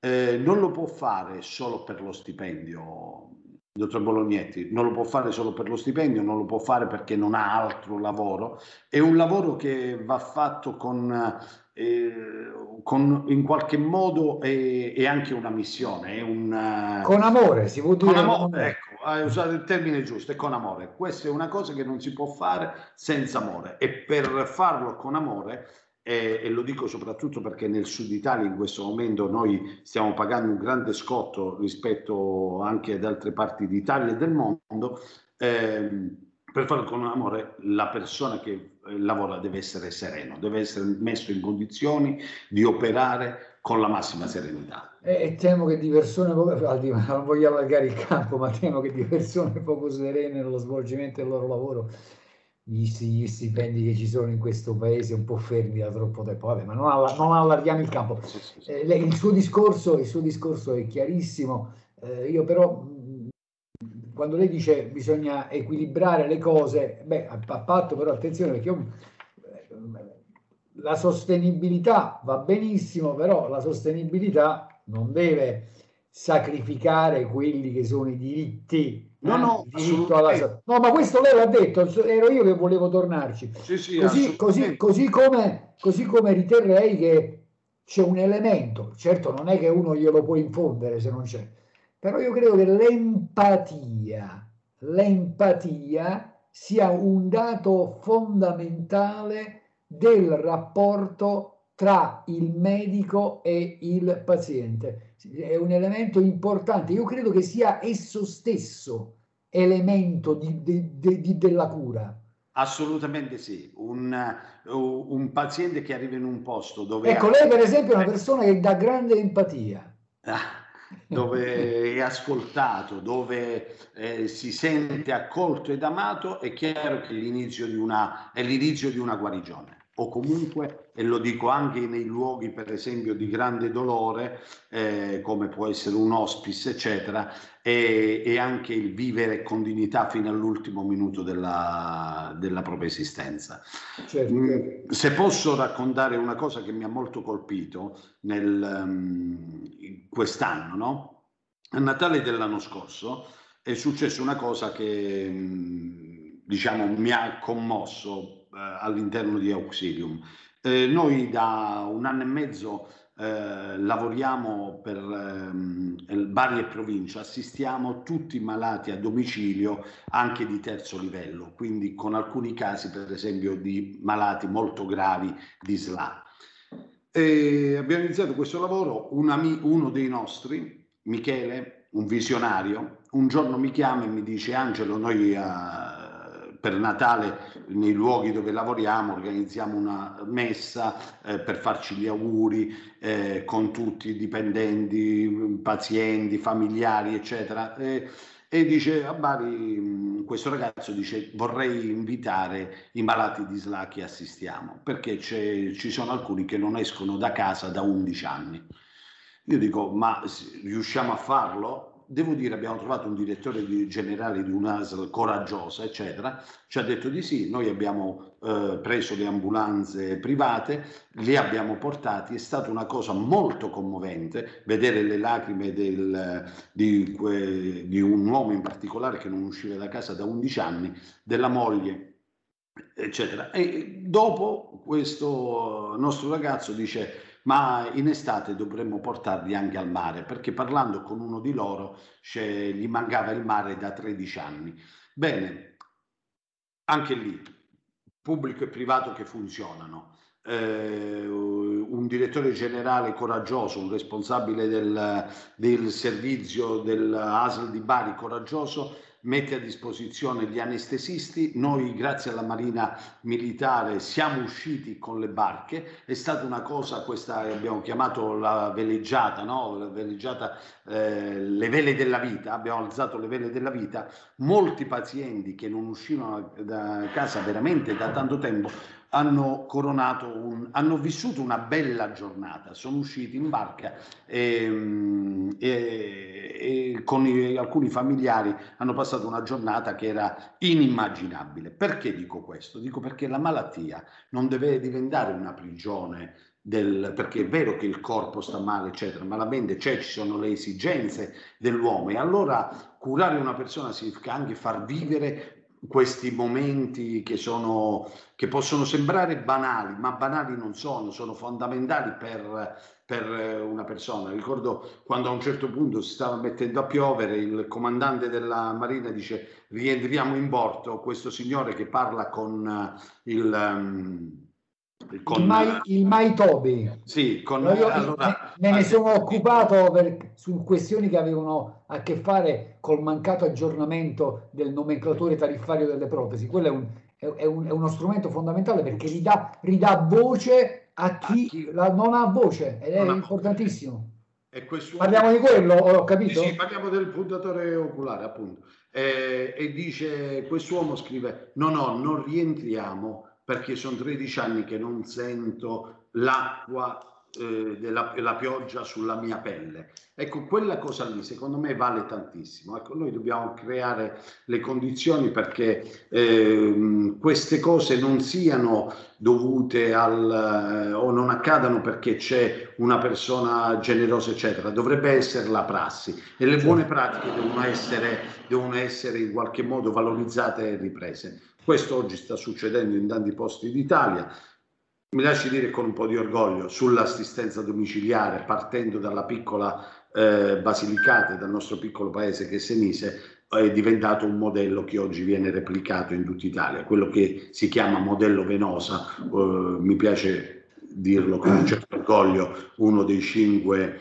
eh, non lo può fare solo per lo stipendio, dottor Bolognetti, non lo può fare solo per lo stipendio, non lo può fare perché non ha altro lavoro. È un lavoro che va fatto con eh, con, in qualche modo è, è, anche una missione. È un, con amore, si può dire. Con amore, ecco, hai usato il termine giusto, è con amore. Questa è una cosa che non si può fare senza amore e per farlo con amore, eh, e lo dico soprattutto perché nel sud Italia in questo momento noi stiamo pagando un grande scotto rispetto anche ad altre parti d'Italia e del mondo, eh, per farlo con amore la persona che eh, lavora deve essere sereno, deve essere messo in condizioni di operare con la massima serenità. E, temo che di persone poco, non voglio allargare il campo, ma temo che di persone poco serene nello svolgimento del loro lavoro gli, gli stipendi che ci sono in questo paese un po' fermi da troppo tempo. Vabbè, ma non, all- non allarghiamo il campo. Sì, sì, sì. Eh, il, suo discorso, il suo discorso è chiarissimo. Eh, io però quando lei dice bisogna equilibrare le cose, beh, a patto però attenzione perché io, la sostenibilità va benissimo, però la sostenibilità non deve sacrificare quelli che sono i diritti. No, no, alla... no, ma questo lei l'ha detto, ero io che volevo tornarci. Sì, sì, così, così, così, come, così come riterrei che c'è un elemento, certo non è che uno glielo può infondere se non c'è, però io credo che l'empatia, l'empatia sia un dato fondamentale del rapporto tra il medico e il paziente. È un elemento importante. Io credo che sia esso stesso elemento di, di, di, della cura. Assolutamente sì, un, un, paziente che arriva in un posto dove... Ecco, lei per esempio è una persona che dà grande empatia. Ah dove è ascoltato, dove eh, si sente accolto ed amato, è chiaro che l'inizio di una, è l'inizio di una guarigione. O comunque, e lo dico anche nei luoghi, per esempio, di grande dolore, eh, come può essere un hospice, eccetera, e, e, anche il vivere con dignità fino all'ultimo minuto della, della propria esistenza. Certo. Mm, se posso raccontare una cosa che mi ha molto colpito nel, um, quest'anno, no? A Natale dell'anno scorso è successa una cosa che mm, diciamo mi ha commosso all'interno di Auxilium. Eh, noi da un anno e mezzo eh, lavoriamo per ehm, varie province, assistiamo tutti i malati a domicilio anche di terzo livello, quindi con alcuni casi per esempio di malati molto gravi di SLA. E abbiamo iniziato questo lavoro, uno dei nostri, Michele, un visionario, un giorno mi chiama e mi dice Angelo, noi uh, per Natale nei luoghi dove lavoriamo organizziamo una messa eh, per farci gli auguri eh, con tutti i dipendenti, pazienti, familiari, eccetera. E, e dice a Bari questo ragazzo dice vorrei invitare i malati di SLA che assistiamo perché ci sono alcuni che non escono da casa da 11 anni. Io dico ma riusciamo a farlo? Devo dire abbiamo trovato un direttore di, generale di un'ASL coraggiosa, eccetera, ci ha detto di sì, noi abbiamo eh, preso le ambulanze private, le abbiamo portati, è stata una cosa molto commovente vedere le lacrime del, di, di un uomo in particolare che non usciva da casa da 11 anni, della moglie eccetera. E dopo questo nostro ragazzo dice ma in estate dovremmo portarli anche al mare, perché parlando con uno di loro gli mancava il mare da 13 anni. Bene, anche lì, pubblico e privato che funzionano. Eh, un direttore generale coraggioso, un responsabile del, del servizio dell'ASL di Bari coraggioso, mette a disposizione gli anestesisti, noi grazie alla Marina Militare siamo usciti con le barche, è stata una cosa, questa abbiamo chiamato la veleggiata, no? la veleggiata eh, le vele della vita, abbiamo alzato le vele della vita, molti pazienti che non uscivano da casa veramente da tanto tempo hanno coronato, un, hanno vissuto una bella giornata, sono usciti in barca e, e, e con i, alcuni familiari hanno passato una giornata che era inimmaginabile. Perché dico questo? Dico perché la malattia non deve diventare una prigione del, perché è vero che il corpo sta male, eccetera, ma la mente c'è, ci sono le esigenze dell'uomo e allora curare una persona significa anche far vivere questi momenti che, sono, che possono sembrare banali, ma banali non sono, sono fondamentali per, per una persona. Ricordo quando a un certo punto si stava mettendo a piovere, il comandante della Marina dice rientriamo in porto, questo signore che parla con il... Um, con, il, Mai, il Mai Toby. Sì, con, io, allora, me, me ne sono occupato per, su questioni che avevano a che fare col mancato aggiornamento del nomenclatore tariffario delle protesi. Quello è, un, è, un, è uno strumento fondamentale perché ridà, ridà voce a chi, a chi... La, non ha voce ed è importantissimo. Parliamo di quello, ho capito? Sì, sì, parliamo del puntatore oculare, appunto. Eh, e dice, quest'uomo scrive, no, no, non rientriamo perché sono 13 anni che non sento l'acqua eh, della la pioggia sulla mia pelle. Ecco, quella cosa lì secondo me vale tantissimo. Ecco, noi dobbiamo creare le condizioni perché eh, queste cose non siano dovute al eh, o non accadano perché c'è una persona generosa, eccetera. Dovrebbe essere la prassi e le buone pratiche devono essere, devono essere in qualche modo valorizzate e riprese. Questo oggi sta succedendo in tanti posti d'Italia. Mi lasci dire con un po' di orgoglio sull'assistenza domiciliare, partendo dalla piccola eh, Basilicata, dal nostro piccolo paese che è Senise, è diventato un modello che oggi viene replicato in tutta Italia, quello che si chiama modello Venosa, eh, mi piace dirlo con un certo orgoglio, uno dei cinque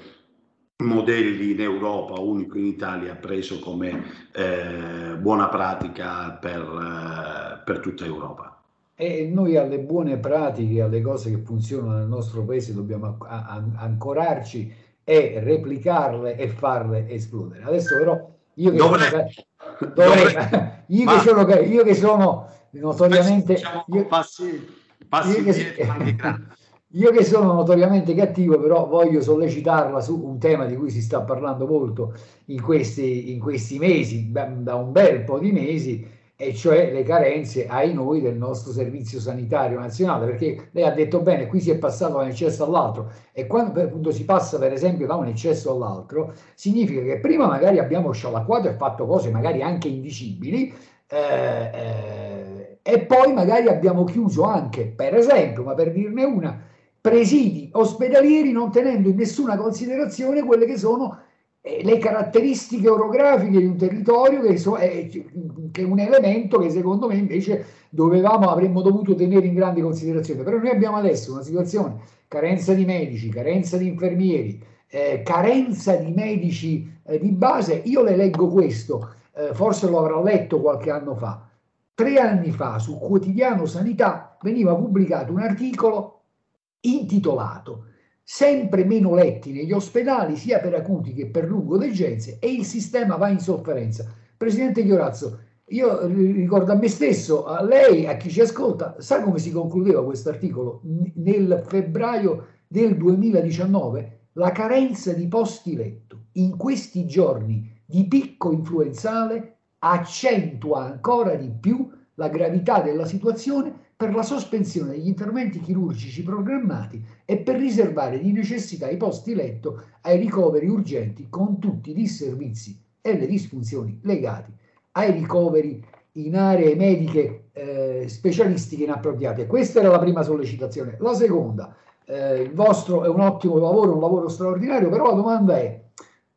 modelli in Europa, unico in Italia, preso come eh, buona pratica per, eh, per tutta Europa. E noi alle buone pratiche, alle cose che funzionano nel nostro paese dobbiamo ancorarci e replicarle e farle esplodere. Adesso però io che Dov'è? sono, dov'è? Io, che sono, io che sono notoriamente... Diciamo, io, passi, passi io che, io che sono notoriamente cattivo, però voglio sollecitarla su un tema di cui si sta parlando molto in questi, in questi mesi, da un bel po' di mesi, e cioè le carenze ai noi del nostro servizio sanitario nazionale, perché lei ha detto bene, qui si è passato da un eccesso all'altro e quando appunto si passa per esempio da un eccesso all'altro, significa che prima magari abbiamo scialacquato e fatto cose magari anche indicibili, eh, eh, e poi magari abbiamo chiuso anche, per esempio, ma per dirne una, presidi ospedalieri non tenendo in nessuna considerazione quelle che sono le caratteristiche orografiche di un territorio che, so, è, che, è, un elemento che secondo me invece dovevamo, avremmo dovuto tenere in grande considerazione. Però noi abbiamo adesso una situazione, carenza di medici, carenza di infermieri, eh, carenza di medici eh, di base. Io le leggo questo, eh, forse lo avrà letto qualche anno fa. Tre anni fa sul quotidiano Sanità veniva pubblicato un articolo intitolato Sempre meno letti negli ospedali, sia per acuti che per lungodegenze, e il sistema va in sofferenza. Presidente Chiorazzo, io ricordo a me stesso, a lei, a chi ci ascolta, sa come si concludeva questo articolo? Nel febbraio del 2019, la carenza di posti letto in questi giorni di picco influenzale accentua ancora di più la gravità della situazione per la sospensione degli interventi chirurgici programmati e per riservare di necessità i posti letto ai ricoveri urgenti con tutti i disservizi e le disfunzioni legati ai ricoveri in aree mediche eh, specialistiche inappropriate. Questa era la prima sollecitazione. La seconda, eh, il vostro è un ottimo lavoro, un lavoro straordinario, però la domanda è,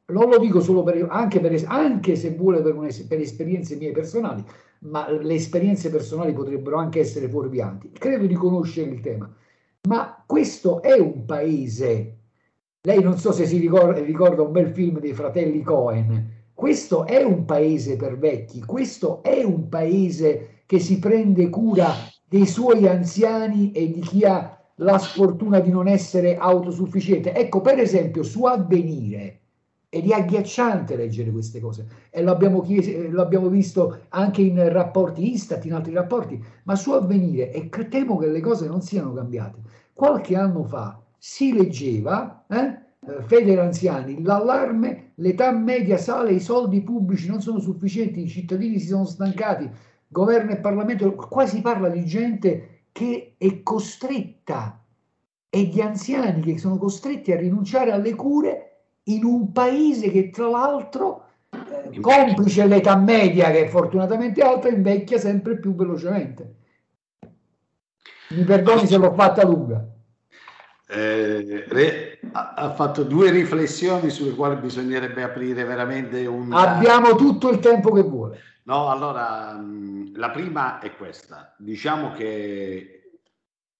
non lo dico solo per, anche, per, anche se vuole per, per esperienze mie personali, ma le esperienze personali potrebbero anche essere fuorvianti. Credo di conoscere il tema, ma questo è un paese. Lei non so se si ricorda, ricorda un bel film dei fratelli Cohen, questo è un paese per vecchi, questo è un paese che si prende cura dei suoi anziani e di chi ha la sfortuna di non essere autosufficiente. Ecco, per esempio, su avvenire, ed è agghiacciante leggere queste cose, e l'abbiamo, chies- l'abbiamo visto anche in rapporti Istat, in altri rapporti, ma su avvenire, e temo che le cose non siano cambiate. Qualche anno fa si leggeva, eh, Federe Anziani, l'allarme, l'età media sale, i soldi pubblici non sono sufficienti, i cittadini si sono stancati, governo e Parlamento, qua si parla di gente che è costretta e di anziani che sono costretti a rinunciare alle cure in un paese che tra l'altro, eh, complice l'età media che è fortunatamente alta, invecchia sempre più velocemente. Mi perdoni se l'ho fatta lunga. Eh, re, ha, ha, fatto due riflessioni sulle quali bisognerebbe aprire veramente un... Abbiamo tutto il tempo che vuole. No, allora mm, la prima è questa. Diciamo che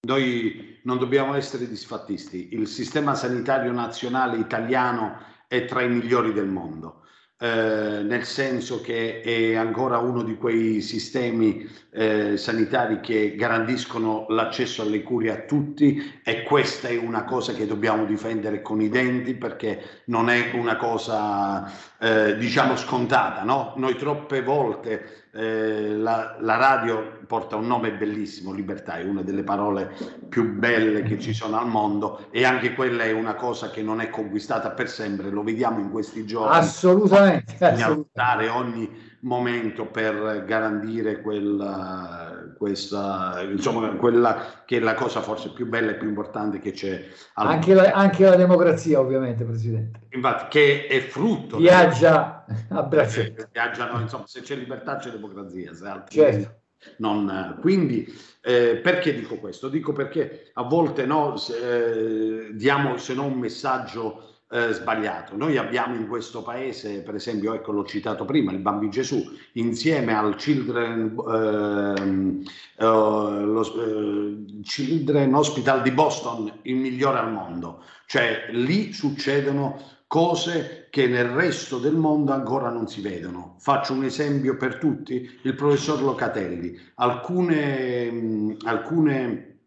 noi non dobbiamo essere disfattisti. Il sistema sanitario nazionale italiano è tra i migliori del mondo. Eh, nel senso che è ancora uno di quei sistemi eh, sanitari che garantiscono l'accesso alle cure a tutti e questa è una cosa che dobbiamo difendere con i denti perché non è una cosa eh, diciamo scontata. No? Noi troppe volte eh, la, la, radio porta un nome bellissimo, libertà, è una delle parole più belle che ci sono al mondo e anche quella è una cosa che non è conquistata per sempre, lo vediamo in questi giorni. Assolutamente. Lottare ogni momento per garantire quella, questa, insomma, quella che è la cosa forse più bella e più importante che c'è. Al anche, la, anche la democrazia, ovviamente, Presidente. Infatti, che è frutto. Viaggia a braccetto. Viaggiano, insomma, se c'è libertà c'è democrazia. Se certo. Non, quindi eh, perché dico questo? Dico perché a volte no, se, eh, diamo se no un messaggio eh, sbagliato. Noi abbiamo in questo paese, per esempio, ecco l'ho citato prima, il Bambi Gesù, insieme al Children, eh, uh, lo, uh, Children Hospital di Boston, il migliore al mondo. Cioè lì succedono cose che nel resto del mondo ancora non si vedono. Faccio un esempio per tutti, il professor Locatelli. Alcune, mh, alcune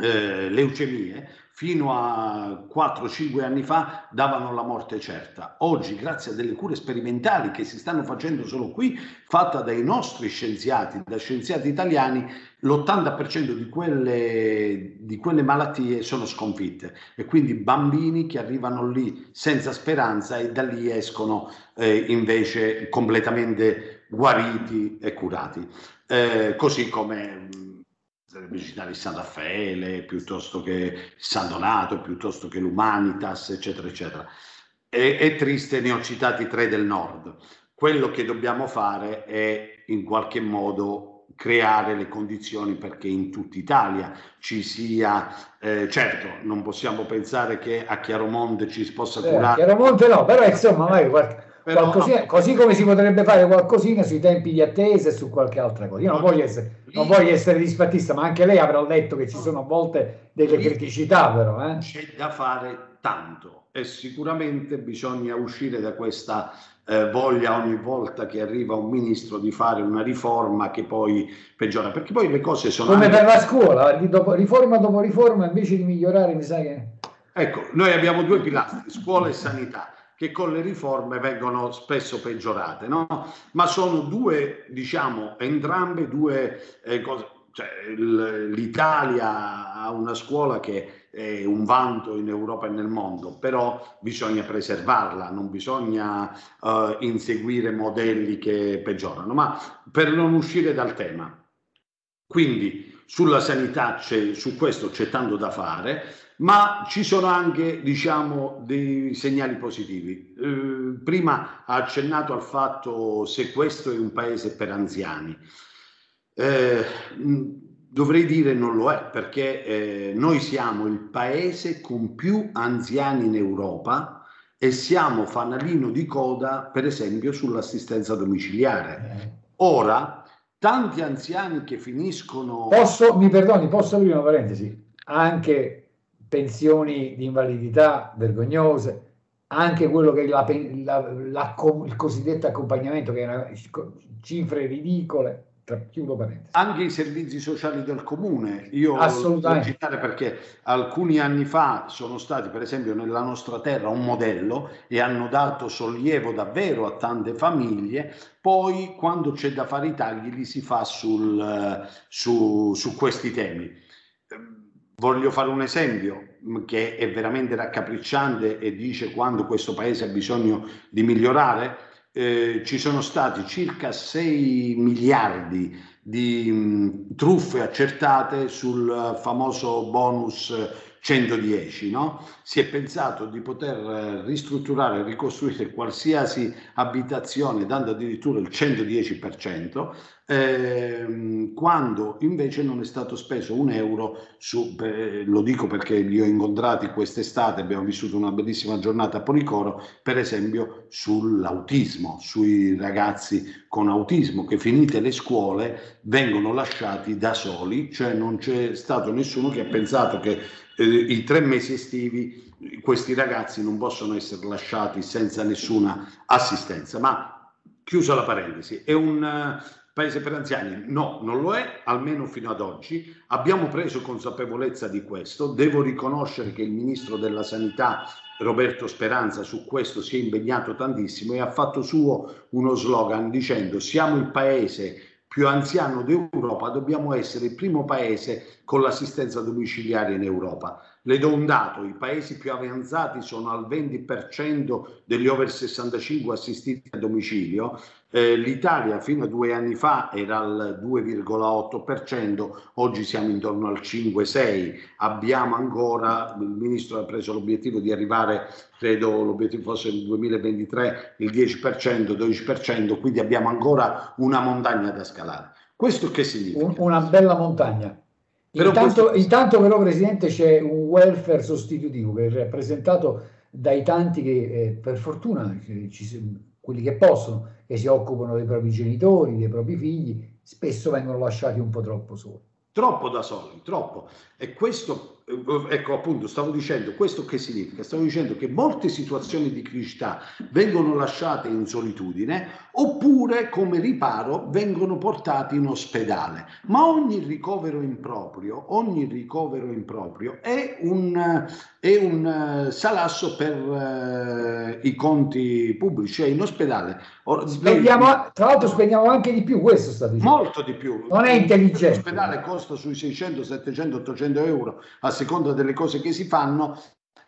eh, leucemie fino a 4-5 anni fa davano la morte certa. Oggi, grazie a delle cure sperimentali che si stanno facendo solo qui, fatta dai nostri scienziati, da scienziati italiani, l'80% di quelle, di quelle malattie sono sconfitte e quindi bambini che arrivano lì senza speranza e da lì escono eh, invece completamente guariti e curati. Eh, così come sarebbe citare il San Raffaele piuttosto che San Donato, piuttosto che l'Humanitas, eccetera, eccetera. E, è triste, ne ho citati tre del nord. Quello che dobbiamo fare è in qualche modo creare le condizioni perché in tutta Italia ci sia, eh, certo, non possiamo pensare che a Chiaromonte ci si possa curare. Eh, Chiaromonte no, però insomma, magari qualche però, Qualcosina, così come si potrebbe fare qualcosina sui tempi di attesa e su qualche altra cosa. Io non voglio essere, non voglio essere disfattista, ma anche lei avrà letto che ci sono a volte delle criticità, però. Eh? C'è da fare tanto e sicuramente bisogna uscire da questa eh, voglia ogni volta che arriva un ministro di fare una riforma che poi peggiora, perché poi le cose sono... Come anche... per la scuola, dopo, riforma dopo riforma, invece di migliorare, mi sa che... Ecco, noi abbiamo due pilastri, scuola e sanità che con le riforme vengono spesso peggiorate, no? Ma sono due, diciamo, entrambe due eh, cose. Cioè, L'Italia ha una scuola che è un vanto in Europa e nel mondo, però bisogna preservarla, non bisogna uh, inseguire modelli che peggiorano. Ma per non uscire dal tema, quindi sulla sanità su questo c'è tanto da fare ma ci sono anche diciamo dei segnali positivi. Eh, prima ha accennato al fatto se questo è un paese per anziani. Eh, dovrei dire non lo è perché eh, noi siamo il paese con più anziani in Europa e siamo fanalino di coda per esempio sull'assistenza domiciliare. Ora, tanti anziani che finiscono... Posso, mi perdoni, posso aprire una parentesi? Anche pensioni di invalidità vergognose, anche quello che è la, la, la, il cosiddetto accompagnamento, che è una, cifre ridicole. Chiudo parentesi. Anche i servizi sociali del comune, io devo citare perché alcuni anni fa sono stati, per esempio, nella nostra terra un modello e hanno dato sollievo davvero a tante famiglie. Poi, quando c'è da fare i tagli, li si fa sul, su, su questi temi Voglio fare un esempio mm, che è veramente raccapricciante e dice quando questo paese ha bisogno di migliorare. Eh, ci sono stati circa 6 miliardi di mh, mm, truffe accertate sul famoso bonus 110, no? Si è pensato di poter eh, ristrutturare ricostruire qualsiasi abitazione dando addirittura il 110%, ehm, quando invece non è stato speso un euro su, eh, lo dico perché li ho incontrati quest'estate, abbiamo vissuto una bellissima giornata a Policoro, per esempio sull'autismo, sui ragazzi con autismo che finite le scuole vengono lasciati da soli, cioè non c'è stato nessuno che ha pensato che eh, i tre mesi estivi questi ragazzi non possono essere lasciati senza nessuna assistenza. Ma chiusa la parentesi, è un paese per anziani? No, non lo è, almeno fino ad oggi. Abbiamo preso consapevolezza di questo. Devo riconoscere che il ministro della Sanità Roberto Speranza su questo si è impegnato tantissimo e ha fatto suo uno slogan dicendo siamo il paese più anziano d'Europa, dobbiamo essere il primo paese con l'assistenza domiciliare in Europa. Le do un dato, i paesi più avanzati sono al 20% degli over 65 assistiti a domicilio, eh, l'Italia fino a due anni fa era al 2,8%, oggi siamo intorno al 5-6, abbiamo ancora, il Ministro ha preso l'obiettivo di arrivare, credo l'obiettivo fosse nel 2023, il 10%, 12%, quindi abbiamo ancora una montagna da scalare. Questo che significa? una bella montagna. Intanto, questo... intanto, però, Presidente, c'è un welfare sostitutivo che è rappresentato dai tanti che eh, per fortuna ci, quelli che possono, che si occupano dei propri genitori, dei propri figli, spesso vengono lasciati un po' troppo soli. Troppo da soli, troppo. E questo ecco appunto, stavo dicendo questo che significa? Stavo dicendo che molte situazioni di criticità vengono lasciate in solitudine oppure come riparo vengono portati in ospedale. Ma ogni ricovero improprio, ogni ricovero improprio è un, è un salasso per uh, i conti pubblici, cioè in ospedale. Spendiamo, tra l'altro spendiamo anche di più, questo sta dicendo. Molto di più. Non è intelligente. L'ospedale costa sui 600, 700, 800 euro a seconda delle cose che si fanno,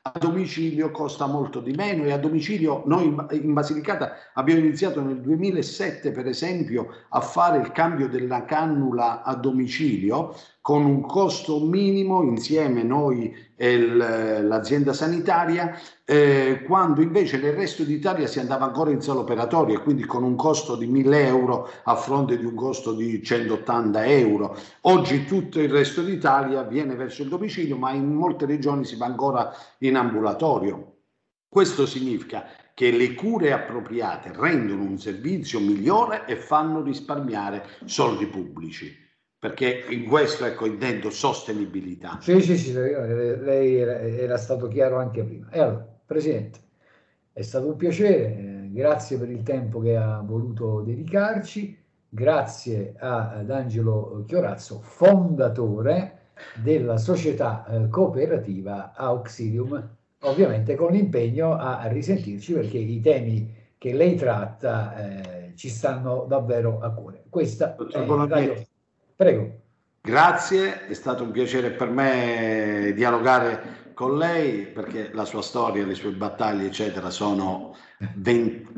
a domicilio costa molto di meno e a domicilio noi in Basilicata abbiamo iniziato nel 2007 per esempio a fare il cambio della cannula a domicilio con un costo minimo insieme noi e l'azienda sanitaria, eh, quando invece nel resto d'Italia si andava ancora in sala operatoria, quindi con un costo di 1000 euro a fronte di un costo di 180 euro. Oggi tutto il resto d'Italia viene verso il domicilio, ma in molte regioni si va ancora in ambulatorio. Questo significa che le cure appropriate rendono un servizio migliore e fanno risparmiare soldi pubblici perché in questo ecco intendo sostenibilità. Sì, sì, sì, lei era, stato chiaro anche prima. E allora, Presidente, è stato un piacere, eh, grazie per il tempo che ha voluto dedicarci, grazie ad Angelo Chiorazzo, fondatore della società eh, cooperativa Auxilium, ovviamente con l'impegno a risentirci perché i temi che lei tratta eh, ci stanno davvero a cuore. Questa è Radio Prego. Grazie, è stato un piacere per me dialogare con lei perché la sua storia, le sue battaglie, eccetera, sono, 20,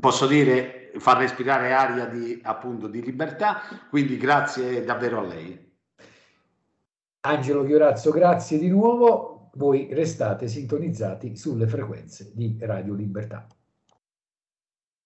posso dire, far respirare aria di, appunto, di libertà, quindi grazie davvero a lei. Angelo Chiorazzo, grazie di nuovo. Voi restate sintonizzati sulle frequenze di Radio Libertà.